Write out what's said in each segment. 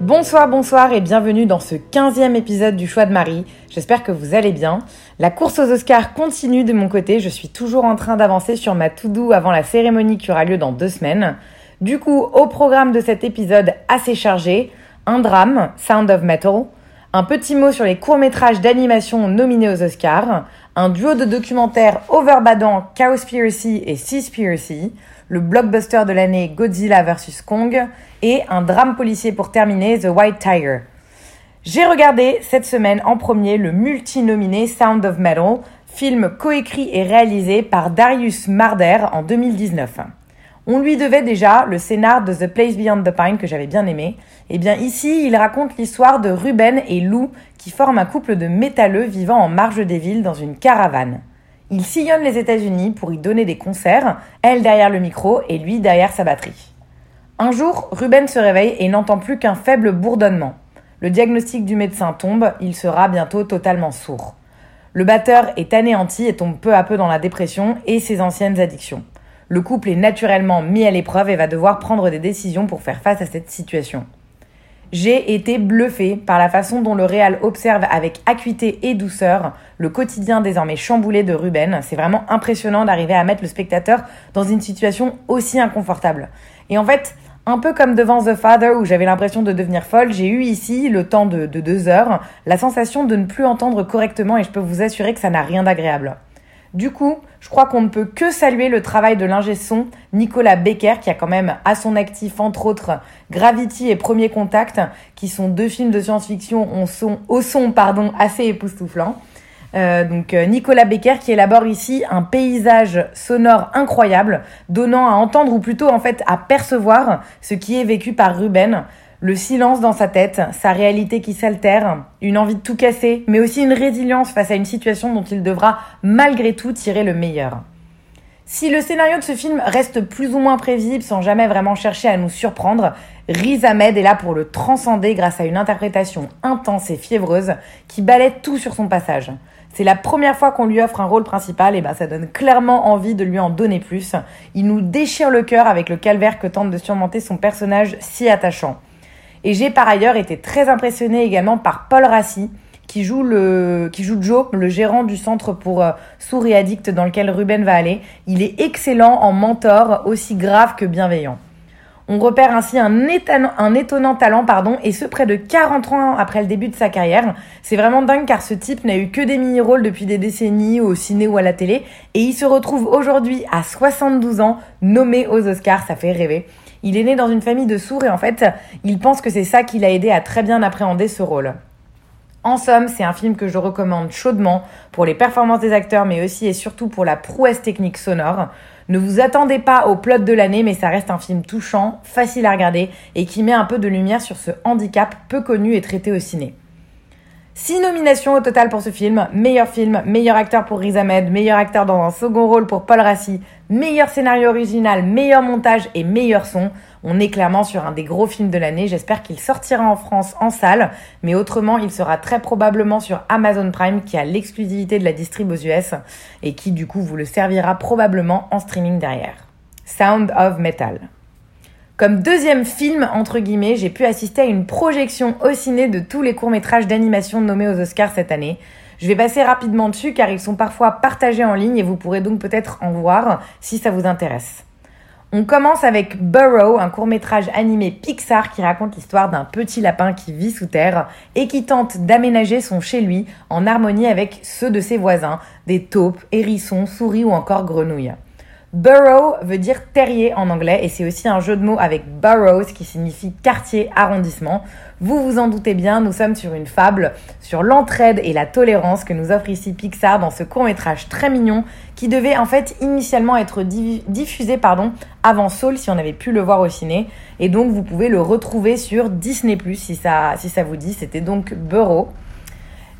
Bonsoir, bonsoir et bienvenue dans ce 15e épisode du Choix de Marie. J'espère que vous allez bien. La course aux Oscars continue de mon côté. Je suis toujours en train d'avancer sur ma to-do avant la cérémonie qui aura lieu dans deux semaines. Du coup, au programme de cet épisode assez chargé, un drame, Sound of Metal, un petit mot sur les courts-métrages d'animation nominés aux Oscars, un duo de documentaires overbadant Cowspiracy et Seaspiracy, le blockbuster de l'année Godzilla vs Kong et un drame policier pour terminer The White Tiger. J'ai regardé cette semaine en premier le multi-nominé Sound of Metal, film coécrit et réalisé par Darius Marder en 2019. On lui devait déjà le scénar de The Place Beyond the Pine que j'avais bien aimé. Et bien ici, il raconte l'histoire de Ruben et Lou qui forment un couple de métalleux vivant en marge des villes dans une caravane. Ils sillonnent les États-Unis pour y donner des concerts, elle derrière le micro et lui derrière sa batterie. Un jour, Ruben se réveille et n'entend plus qu'un faible bourdonnement. Le diagnostic du médecin tombe, il sera bientôt totalement sourd. Le batteur est anéanti et tombe peu à peu dans la dépression et ses anciennes addictions. Le couple est naturellement mis à l'épreuve et va devoir prendre des décisions pour faire face à cette situation. J'ai été bluffé par la façon dont le réal observe avec acuité et douceur le quotidien désormais chamboulé de Ruben. C'est vraiment impressionnant d'arriver à mettre le spectateur dans une situation aussi inconfortable. Et en fait, un peu comme devant The Father où j'avais l'impression de devenir folle, j'ai eu ici, le temps de deux heures, la sensation de ne plus entendre correctement et je peux vous assurer que ça n'a rien d'agréable. Du coup, je crois qu'on ne peut que saluer le travail de l'ingé son Nicolas Becker, qui a quand même à son actif, entre autres, Gravity et Premier Contact, qui sont deux films de science-fiction au son, assez époustouflants. Euh, donc euh, Nicolas Becker qui élabore ici un paysage sonore incroyable, donnant à entendre ou plutôt en fait à percevoir ce qui est vécu par Ruben, le silence dans sa tête, sa réalité qui s'altère, une envie de tout casser, mais aussi une résilience face à une situation dont il devra malgré tout tirer le meilleur. Si le scénario de ce film reste plus ou moins prévisible sans jamais vraiment chercher à nous surprendre, Riz Ahmed est là pour le transcender grâce à une interprétation intense et fiévreuse qui balaie tout sur son passage. C'est la première fois qu'on lui offre un rôle principal et ben ça donne clairement envie de lui en donner plus. Il nous déchire le cœur avec le calvaire que tente de surmonter son personnage si attachant. Et j'ai par ailleurs été très impressionnée également par Paul Rassi, qui joue, le, Joe, le gérant du centre pour euh, sourds et addicts dans lequel Ruben va aller. Il est excellent en mentor, aussi grave que bienveillant. On repère ainsi un, étonnant, un étonnant talent, pardon, et ce près de 40 ans après le début de sa carrière. C'est vraiment dingue car ce type n'a eu que des mini-rôles depuis des décennies au ciné ou à la télé, et il se retrouve aujourd'hui à 72 ans, nommé aux Oscars, ça fait rêver. Il est né dans une famille de sourds et en fait, il pense que c'est ça qui l'a aidé à très bien appréhender ce rôle. En somme, c'est un film que je recommande chaudement pour les performances des acteurs, mais aussi et surtout pour la prouesse technique sonore. Ne vous attendez pas au plot de l'année, mais ça reste un film touchant, facile à regarder et qui met un peu de lumière sur ce handicap peu connu et traité au ciné. Six nominations au total pour ce film. Meilleur film, meilleur acteur pour Riz Ahmed, meilleur acteur dans un second rôle pour Paul Rassi, meilleur scénario original, meilleur montage et meilleur son. On est clairement sur un des gros films de l'année. J'espère qu'il sortira en France en salle, mais autrement, il sera très probablement sur Amazon Prime qui a l'exclusivité de la distrib aux US et qui du coup vous le servira probablement en streaming derrière. Sound of Metal. Comme deuxième film, entre guillemets, j'ai pu assister à une projection au ciné de tous les courts-métrages d'animation nommés aux Oscars cette année. Je vais passer rapidement dessus car ils sont parfois partagés en ligne et vous pourrez donc peut-être en voir si ça vous intéresse. On commence avec Burrow, un court-métrage animé Pixar qui raconte l'histoire d'un petit lapin qui vit sous terre et qui tente d'aménager son chez lui en harmonie avec ceux de ses voisins, des taupes, hérissons, souris ou encore grenouilles. Borough veut dire terrier en anglais et c'est aussi un jeu de mots avec boroughs qui signifie quartier, arrondissement. Vous vous en doutez bien, nous sommes sur une fable sur l'entraide et la tolérance que nous offre ici Pixar dans ce court métrage très mignon qui devait en fait initialement être diffusé pardon, avant Soul si on avait pu le voir au ciné et donc vous pouvez le retrouver sur Disney ⁇ si ça, si ça vous dit, c'était donc Borough.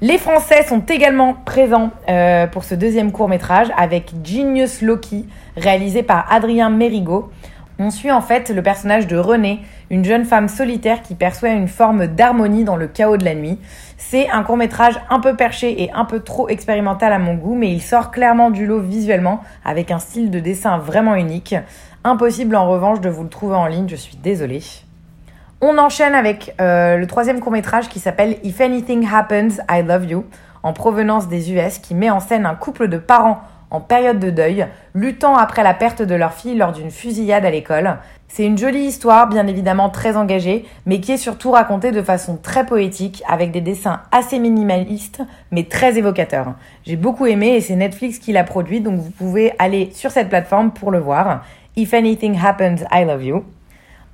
Les Français sont également présents euh, pour ce deuxième court métrage avec Genius Loki, réalisé par Adrien Mérigot. On suit en fait le personnage de Renée, une jeune femme solitaire qui perçoit une forme d'harmonie dans le chaos de la nuit. C'est un court métrage un peu perché et un peu trop expérimental à mon goût, mais il sort clairement du lot visuellement avec un style de dessin vraiment unique. Impossible en revanche de vous le trouver en ligne, je suis désolée. On enchaîne avec euh, le troisième court métrage qui s'appelle If Anything Happens, I Love You, en provenance des US, qui met en scène un couple de parents en période de deuil, luttant après la perte de leur fille lors d'une fusillade à l'école. C'est une jolie histoire, bien évidemment très engagée, mais qui est surtout racontée de façon très poétique, avec des dessins assez minimalistes, mais très évocateurs. J'ai beaucoup aimé et c'est Netflix qui l'a produit, donc vous pouvez aller sur cette plateforme pour le voir. If Anything Happens, I Love You.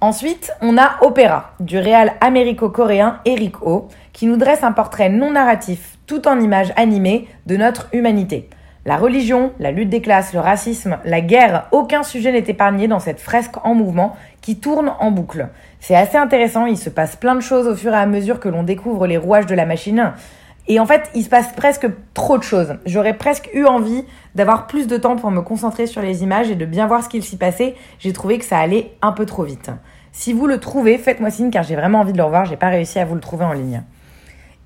Ensuite, on a Opéra, du réal américo-coréen Eric Ho, qui nous dresse un portrait non narratif, tout en images animées, de notre humanité. La religion, la lutte des classes, le racisme, la guerre, aucun sujet n'est épargné dans cette fresque en mouvement qui tourne en boucle. C'est assez intéressant, il se passe plein de choses au fur et à mesure que l'on découvre les rouages de la machine. Et en fait, il se passe presque trop de choses. J'aurais presque eu envie d'avoir plus de temps pour me concentrer sur les images et de bien voir ce qu'il s'y passait. J'ai trouvé que ça allait un peu trop vite. Si vous le trouvez, faites-moi signe car j'ai vraiment envie de le revoir. J'ai pas réussi à vous le trouver en ligne.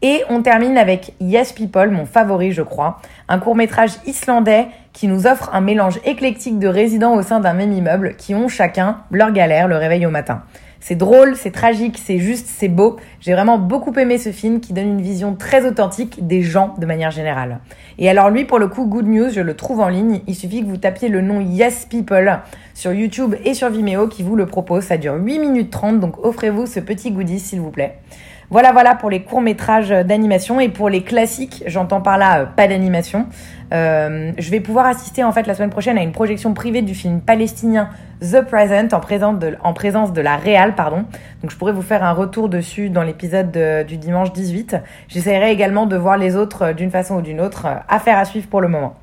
Et on termine avec Yes People, mon favori je crois, un court métrage islandais qui nous offre un mélange éclectique de résidents au sein d'un même immeuble qui ont chacun leur galère, le réveil au matin. C'est drôle, c'est tragique, c'est juste, c'est beau. J'ai vraiment beaucoup aimé ce film qui donne une vision très authentique des gens de manière générale. Et alors lui, pour le coup, Good News, je le trouve en ligne. Il suffit que vous tapiez le nom Yes People sur YouTube et sur Vimeo qui vous le propose. Ça dure 8 minutes 30, donc offrez-vous ce petit goodie s'il vous plaît. Voilà, voilà pour les courts-métrages d'animation et pour les classiques, j'entends par là euh, pas d'animation. Euh, je vais pouvoir assister en fait la semaine prochaine à une projection privée du film palestinien The Present en présence de, la Réal, pardon. Donc je pourrais vous faire un retour dessus dans l'épisode du dimanche 18. J'essaierai également de voir les autres euh, d'une façon ou d'une autre. Affaire à suivre pour le moment.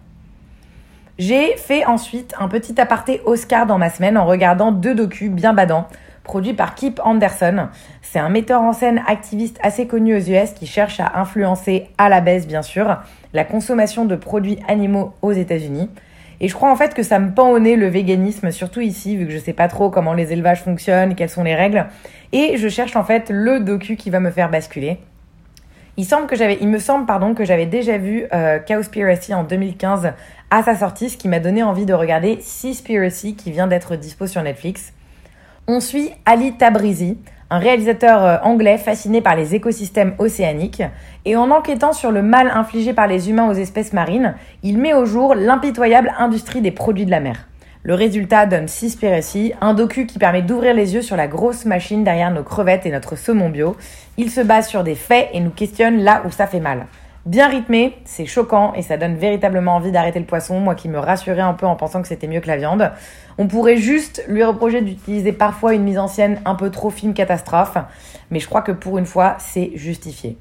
J'ai fait ensuite un petit aparté Oscar dans ma semaine en regardant deux docus bien badants produit par Kip Anderson. C'est un metteur en scène activiste assez connu aux US qui cherche à influencer à la baisse, bien sûr, la consommation de produits animaux aux États-Unis. Et je crois en fait que ça me pend au nez le véganisme, surtout ici, vu que je sais pas trop comment les élevages fonctionnent, quelles sont les règles. Et je cherche en fait le docu qui va me faire basculer. Il, semble que me semble pardon, que j'avais déjà vu euh, Cowspiracy en 2015 à sa sortie, ce qui m'a donné envie de regarder Seaspiracy qui vient d'être dispo sur Netflix. On suit Ali Tabrizi, un réalisateur euh, anglais fasciné par les écosystèmes océaniques, et en enquêtant sur le mal infligé par les humains aux espèces marines, il met au jour l'impitoyable industrie des produits de la mer. Le résultat donne Seaspiracy, un docu qui permet d'ouvrir les yeux sur la grosse machine derrière nos crevettes et notre saumon bio. Il se base sur des faits et nous questionne là où ça fait mal. Bien rythmé, c'est choquant et ça donne véritablement envie d'arrêter le poisson, moi qui me rassurais un peu en pensant que c'était mieux que la viande. On pourrait juste lui reprocher d'utiliser parfois une mise en scène un peu trop film catastrophe, mais je crois que pour une fois, c'est justifié.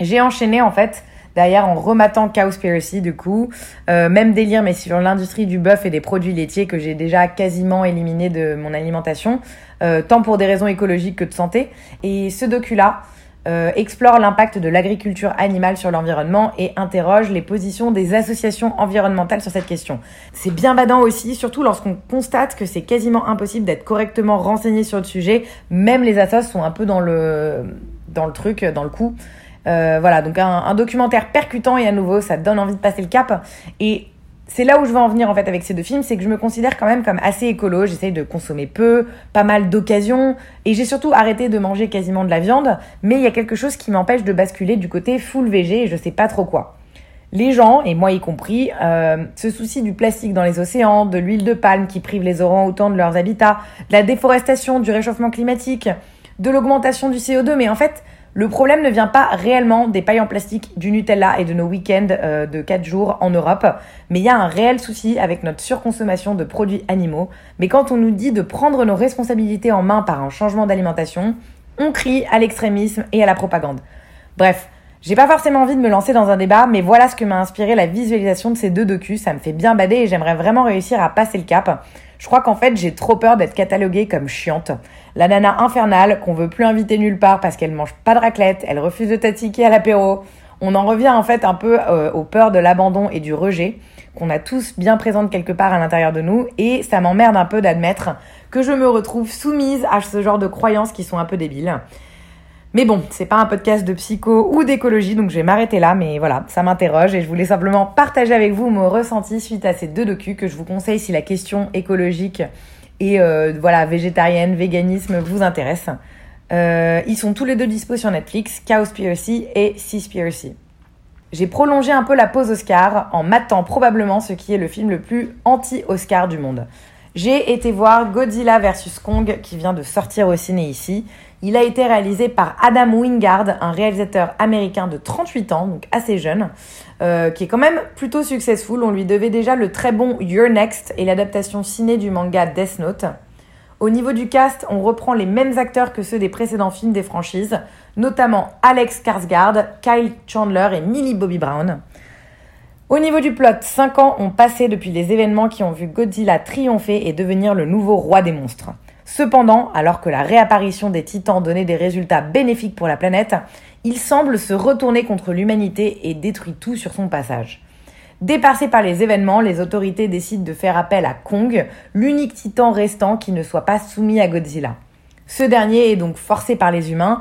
J'ai enchaîné en fait derrière en rematant Cowspiracy du coup, euh, même délire mais sur l'industrie du bœuf et des produits laitiers que j'ai déjà quasiment éliminé de mon alimentation, euh, tant pour des raisons écologiques que de santé. Et ce docu-là, euh, explore l'impact de l'agriculture animale sur l'environnement et interroge les positions des associations environnementales sur cette question. C'est bien badant aussi, surtout lorsqu'on constate que c'est quasiment impossible d'être correctement renseigné sur le sujet. Même les assos sont un peu dans le, dans le truc, dans le coup. Euh, voilà, donc un, un, documentaire percutant et à nouveau, ça donne envie de passer le cap. Et c'est là où je veux en venir en fait avec ces deux films, c'est que je me considère quand même comme assez écolo, j'essaye de consommer peu, pas mal d'occasions, et j'ai surtout arrêté de manger quasiment de la viande, mais il y a quelque chose qui m'empêche de basculer du côté full végé et je sais pas trop quoi. Les gens, et moi y compris, euh, se soucient du plastique dans les océans, de l'huile de palme qui prive les orangs-outans de leurs habitats, de la déforestation, du réchauffement climatique, de l'augmentation du CO2, mais en fait, Le problème ne vient pas réellement des pailles en plastique, du Nutella et de nos week-ends euh, de 4 jours en Europe, mais il y a un réel souci avec notre surconsommation de produits animaux. Mais quand on nous dit de prendre nos responsabilités en main par un changement d'alimentation, on crie à l'extrémisme et à la propagande. Bref, j'ai pas forcément envie de me lancer dans un débat, mais voilà ce que m'a inspiré la visualisation de ces deux docus. Ça me fait bien bader et j'aimerais vraiment réussir à passer le cap. Je crois qu'en fait, j'ai trop peur d'être cataloguée comme chiante. La nana infernale qu'on veut plus inviter nulle part parce qu'elle mange pas de raclette, elle refuse de tatiquer à l'apéro. On en revient en fait un peu euh, aux peurs de l'abandon et du rejet qu'on a tous bien présentes quelque part à l'intérieur de nous et ça m'emmerde un peu d'admettre que je me retrouve soumise à ce genre de croyances qui sont un peu débiles. Mais bon, c'est pas un podcast de psycho ou d'écologie, donc je vais m'arrêter là, mais voilà, ça m'interroge et je voulais simplement partager avec vous mon ressenti suite à ces deux docus que je vous conseille si la question écologique et euh, voilà, végétarienne, véganisme vous intéresse. Euh, ils sont tous les deux dispo sur Netflix, Cowspiracy et Seaspiracy. J'ai prolongé un peu la pause Oscar en matant probablement ce qui est le film le plus anti-Oscar du monde. J'ai été voir Godzilla vs Kong qui vient de sortir au ciné ici. Il a été réalisé par Adam Wingard, un réalisateur américain de 38 ans, donc assez jeune, euh, qui est quand même plutôt successful. On lui devait déjà le très bon You're Next et l'adaptation ciné du manga Death Note. Au niveau du cast, on reprend les mêmes acteurs que ceux des précédents films des franchises, notamment Alex Skarsgård, Kyle Chandler et Millie Bobby Brown. Au niveau du plot, 5 ans ont passé depuis les événements qui ont vu Godzilla triompher et devenir le nouveau roi des monstres. Cependant, alors que la réapparition des titans donnait des résultats bénéfiques pour la planète, il semble se retourner contre l'humanité et détruit tout sur son passage. Dépassé par les événements, les autorités décident de faire appel à Kong, l'unique titan restant qui ne soit pas soumis à Godzilla. Ce dernier est donc forcé par les humains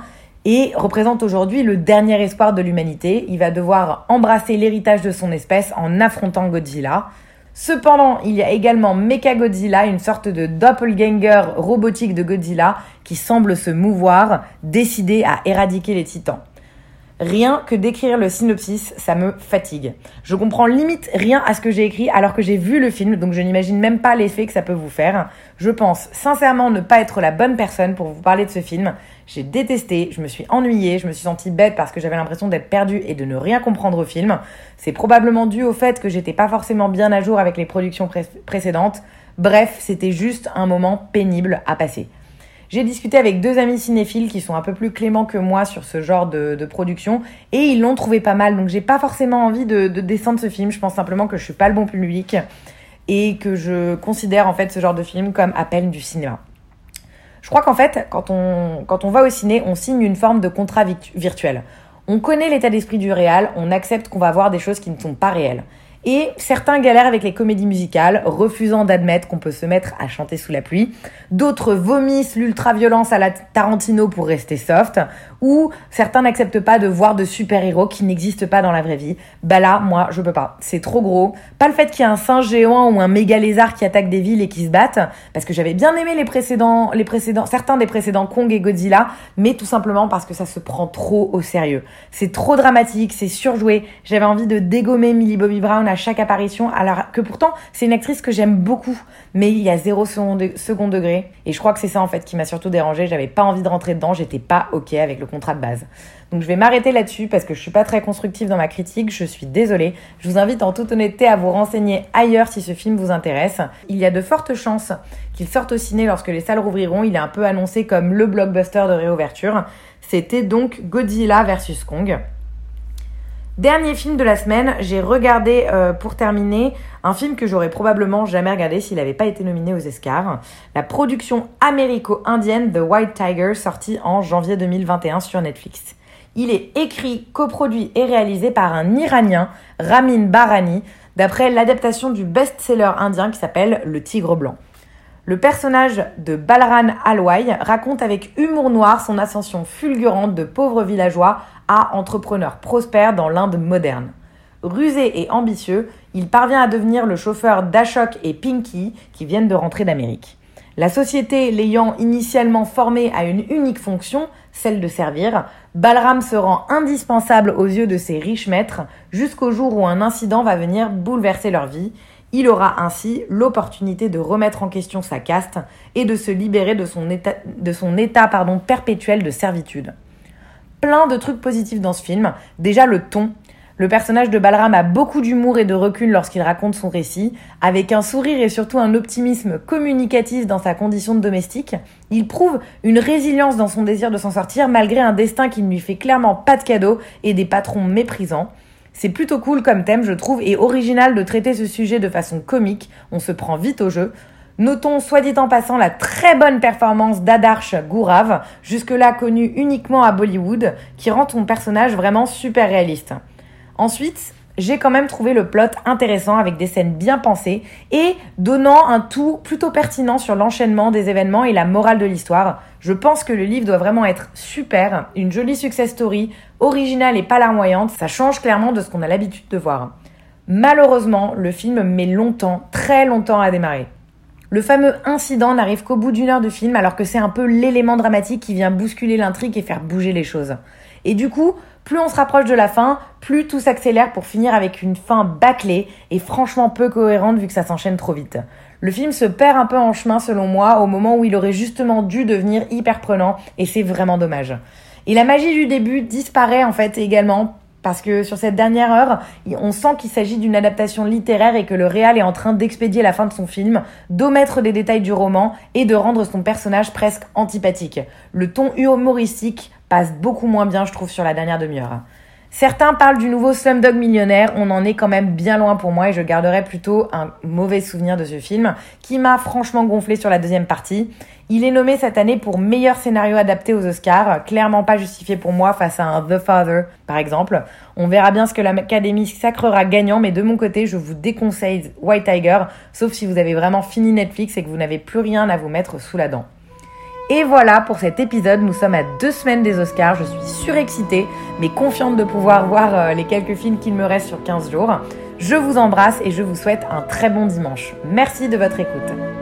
et représente aujourd'hui le dernier espoir de l'humanité. Il va devoir embrasser l'héritage de son espèce en affrontant Godzilla. Cependant, il y a également Mechagodzilla, une sorte de doppelganger robotique de Godzilla qui semble se mouvoir, décidé à éradiquer les titans. Rien que d'écrire le synopsis, ça me fatigue. Je comprends limite rien à ce que j'ai écrit alors que j'ai vu le film, donc je n'imagine même pas l'effet que ça peut vous faire. Je pense sincèrement ne pas être la bonne personne pour vous parler de ce film. J'ai détesté, je me suis ennuyée, je me suis sentie bête parce que j'avais l'impression d'être perdue et de ne rien comprendre au film. C'est probablement dû au fait que j'étais pas forcément bien à jour avec les productions précédentes. Bref, c'était juste un moment pénible à passer. J'ai discuté avec deux amis cinéphiles qui sont un peu plus cléments que moi sur ce genre de, production et ils l'ont trouvé pas mal. Donc j'ai pas forcément envie de, descendre ce film. Je pense simplement que je suis pas le bon public et que je considère en fait ce genre de film comme appel du cinéma. Je crois qu'en fait, quand on, quand on va au ciné, on signe une forme de contrat virtuel. On connaît l'état d'esprit du réel, on accepte qu'on va voir des choses qui ne sont pas réelles. Et certains galèrent avec les comédies musicales, refusant d'admettre qu'on peut se mettre à chanter sous la pluie. D'autres vomissent l'ultra-violence à la Tarantino pour rester soft. Ou certains n'acceptent pas de voir de super-héros qui n'existent pas dans la vraie vie. Bah là, moi, je peux pas. C'est trop gros. Pas le fait qu'il y ait un singe géant ou un méga lézard qui attaque des villes et qui se battent, parce que j'avais bien aimé les précédents, certains des précédents Kong et Godzilla, mais tout simplement parce que ça se prend trop au sérieux. C'est trop dramatique, c'est surjoué. J'avais envie de dégommer Millie Bobby Brown chaque apparition, alors que pourtant c'est une actrice que j'aime beaucoup, mais il y a zéro second degré. Et je crois que c'est ça en fait qui m'a surtout dérangé. J'avais pas envie de rentrer dedans, j'étais pas ok avec le contrat de base. Donc je vais m'arrêter là-dessus parce que je suis pas très constructive dans ma critique, je suis désolée. Je vous invite en toute honnêteté à vous renseigner ailleurs si ce film vous intéresse. Il y a de fortes chances qu'il sorte au ciné lorsque les salles rouvriront. Il est un peu annoncé comme le blockbuster de réouverture. C'était donc Godzilla vs Kong. Dernier film de la semaine, j'ai regardé euh, pour terminer un film que j'aurais probablement jamais regardé s'il n'avait pas été nominé aux Oscars. La production américo-indienne The White Tiger, sortie en janvier 2021 sur Netflix. Il est écrit, coproduit et réalisé par un Iranien, Ramin Barani, d'après l'adaptation du best-seller indien qui s'appelle Le Tigre Blanc. Le personnage de Balran Alwai raconte avec humour noir son ascension fulgurante de pauvre villageois à entrepreneur prospère dans l'Inde moderne. Rusé et ambitieux, il parvient à devenir le chauffeur d'Ashok et Pinky qui viennent de rentrer d'Amérique. La société l'ayant initialement formé à une unique fonction, celle de servir, Balram se rend indispensable aux yeux de ses riches maîtres jusqu'au jour où un incident va venir bouleverser leur vie. Il aura ainsi l'opportunité de remettre en question sa caste et de se libérer de son état, pardon, perpétuel de servitude. plein de trucs positifs dans ce film. Déjà le ton. Le personnage de Balram a beaucoup d'humour et de recul lorsqu'il raconte son récit, avec un sourire et surtout un optimisme communicatif dans sa condition de domestique. Il prouve une résilience dans son désir de s'en sortir malgré un destin qui ne lui fait clairement pas de cadeaux et des patrons méprisants. C'est plutôt cool comme thème, je trouve, et original de traiter ce sujet de façon comique. On se prend vite au jeu. Notons, soit dit en passant, la très bonne performance d'Adarsh Gourav, jusque-là connu uniquement à Bollywood, qui rend son personnage vraiment super réaliste. Ensuite, j'ai quand même trouvé le plot intéressant avec des scènes bien pensées et donnant un tout plutôt pertinent sur l'enchaînement des événements et la morale de l'histoire. Je pense que le livre doit vraiment être super, une jolie success story, originale et pas larmoyante, ça change clairement de ce qu'on a l'habitude de voir. Malheureusement, le film met longtemps, très longtemps à démarrer. Le fameux incident n'arrive qu'au bout d'une heure de film alors que c'est un peu l'élément dramatique qui vient bousculer l'intrigue et faire bouger les choses. Et du coup, plus on se rapproche de la fin, plus tout s'accélère pour finir avec une fin bâclée et franchement peu cohérente vu que ça s'enchaîne trop vite. Le film se perd un peu en chemin selon moi au moment où il aurait justement dû devenir hyper prenant et c'est vraiment dommage. Et la magie du début disparaît en fait également parce que sur cette dernière heure, on sent qu'il s'agit d'une adaptation littéraire et que le réal est en train d'expédier la fin de son film, d'omettre des détails du roman et de rendre son personnage presque antipathique. Le ton humoristique passe beaucoup moins bien, je trouve, sur la dernière demi-heure. Certains parlent du nouveau Slumdog Millionnaire, on en est quand même bien loin pour moi et je garderai plutôt un mauvais souvenir de ce film qui m'a franchement gonflé sur la deuxième partie. Il est nommé cette année pour meilleur scénario adapté aux Oscars, clairement pas justifié pour moi face à un The Father par exemple. On verra bien ce que l'Académie sacrera gagnant, mais de mon côté, je vous déconseille White Tiger, sauf si vous avez vraiment fini Netflix et que vous n'avez plus rien à vous mettre sous la dent. Et voilà pour cet épisode, nous sommes à deux semaines des Oscars, je suis surexcitée, mais confiante de pouvoir voir euh, les quelques films qu'il me reste sur 15 jours. Je vous embrasse et je vous souhaite un très bon dimanche. Merci de votre écoute.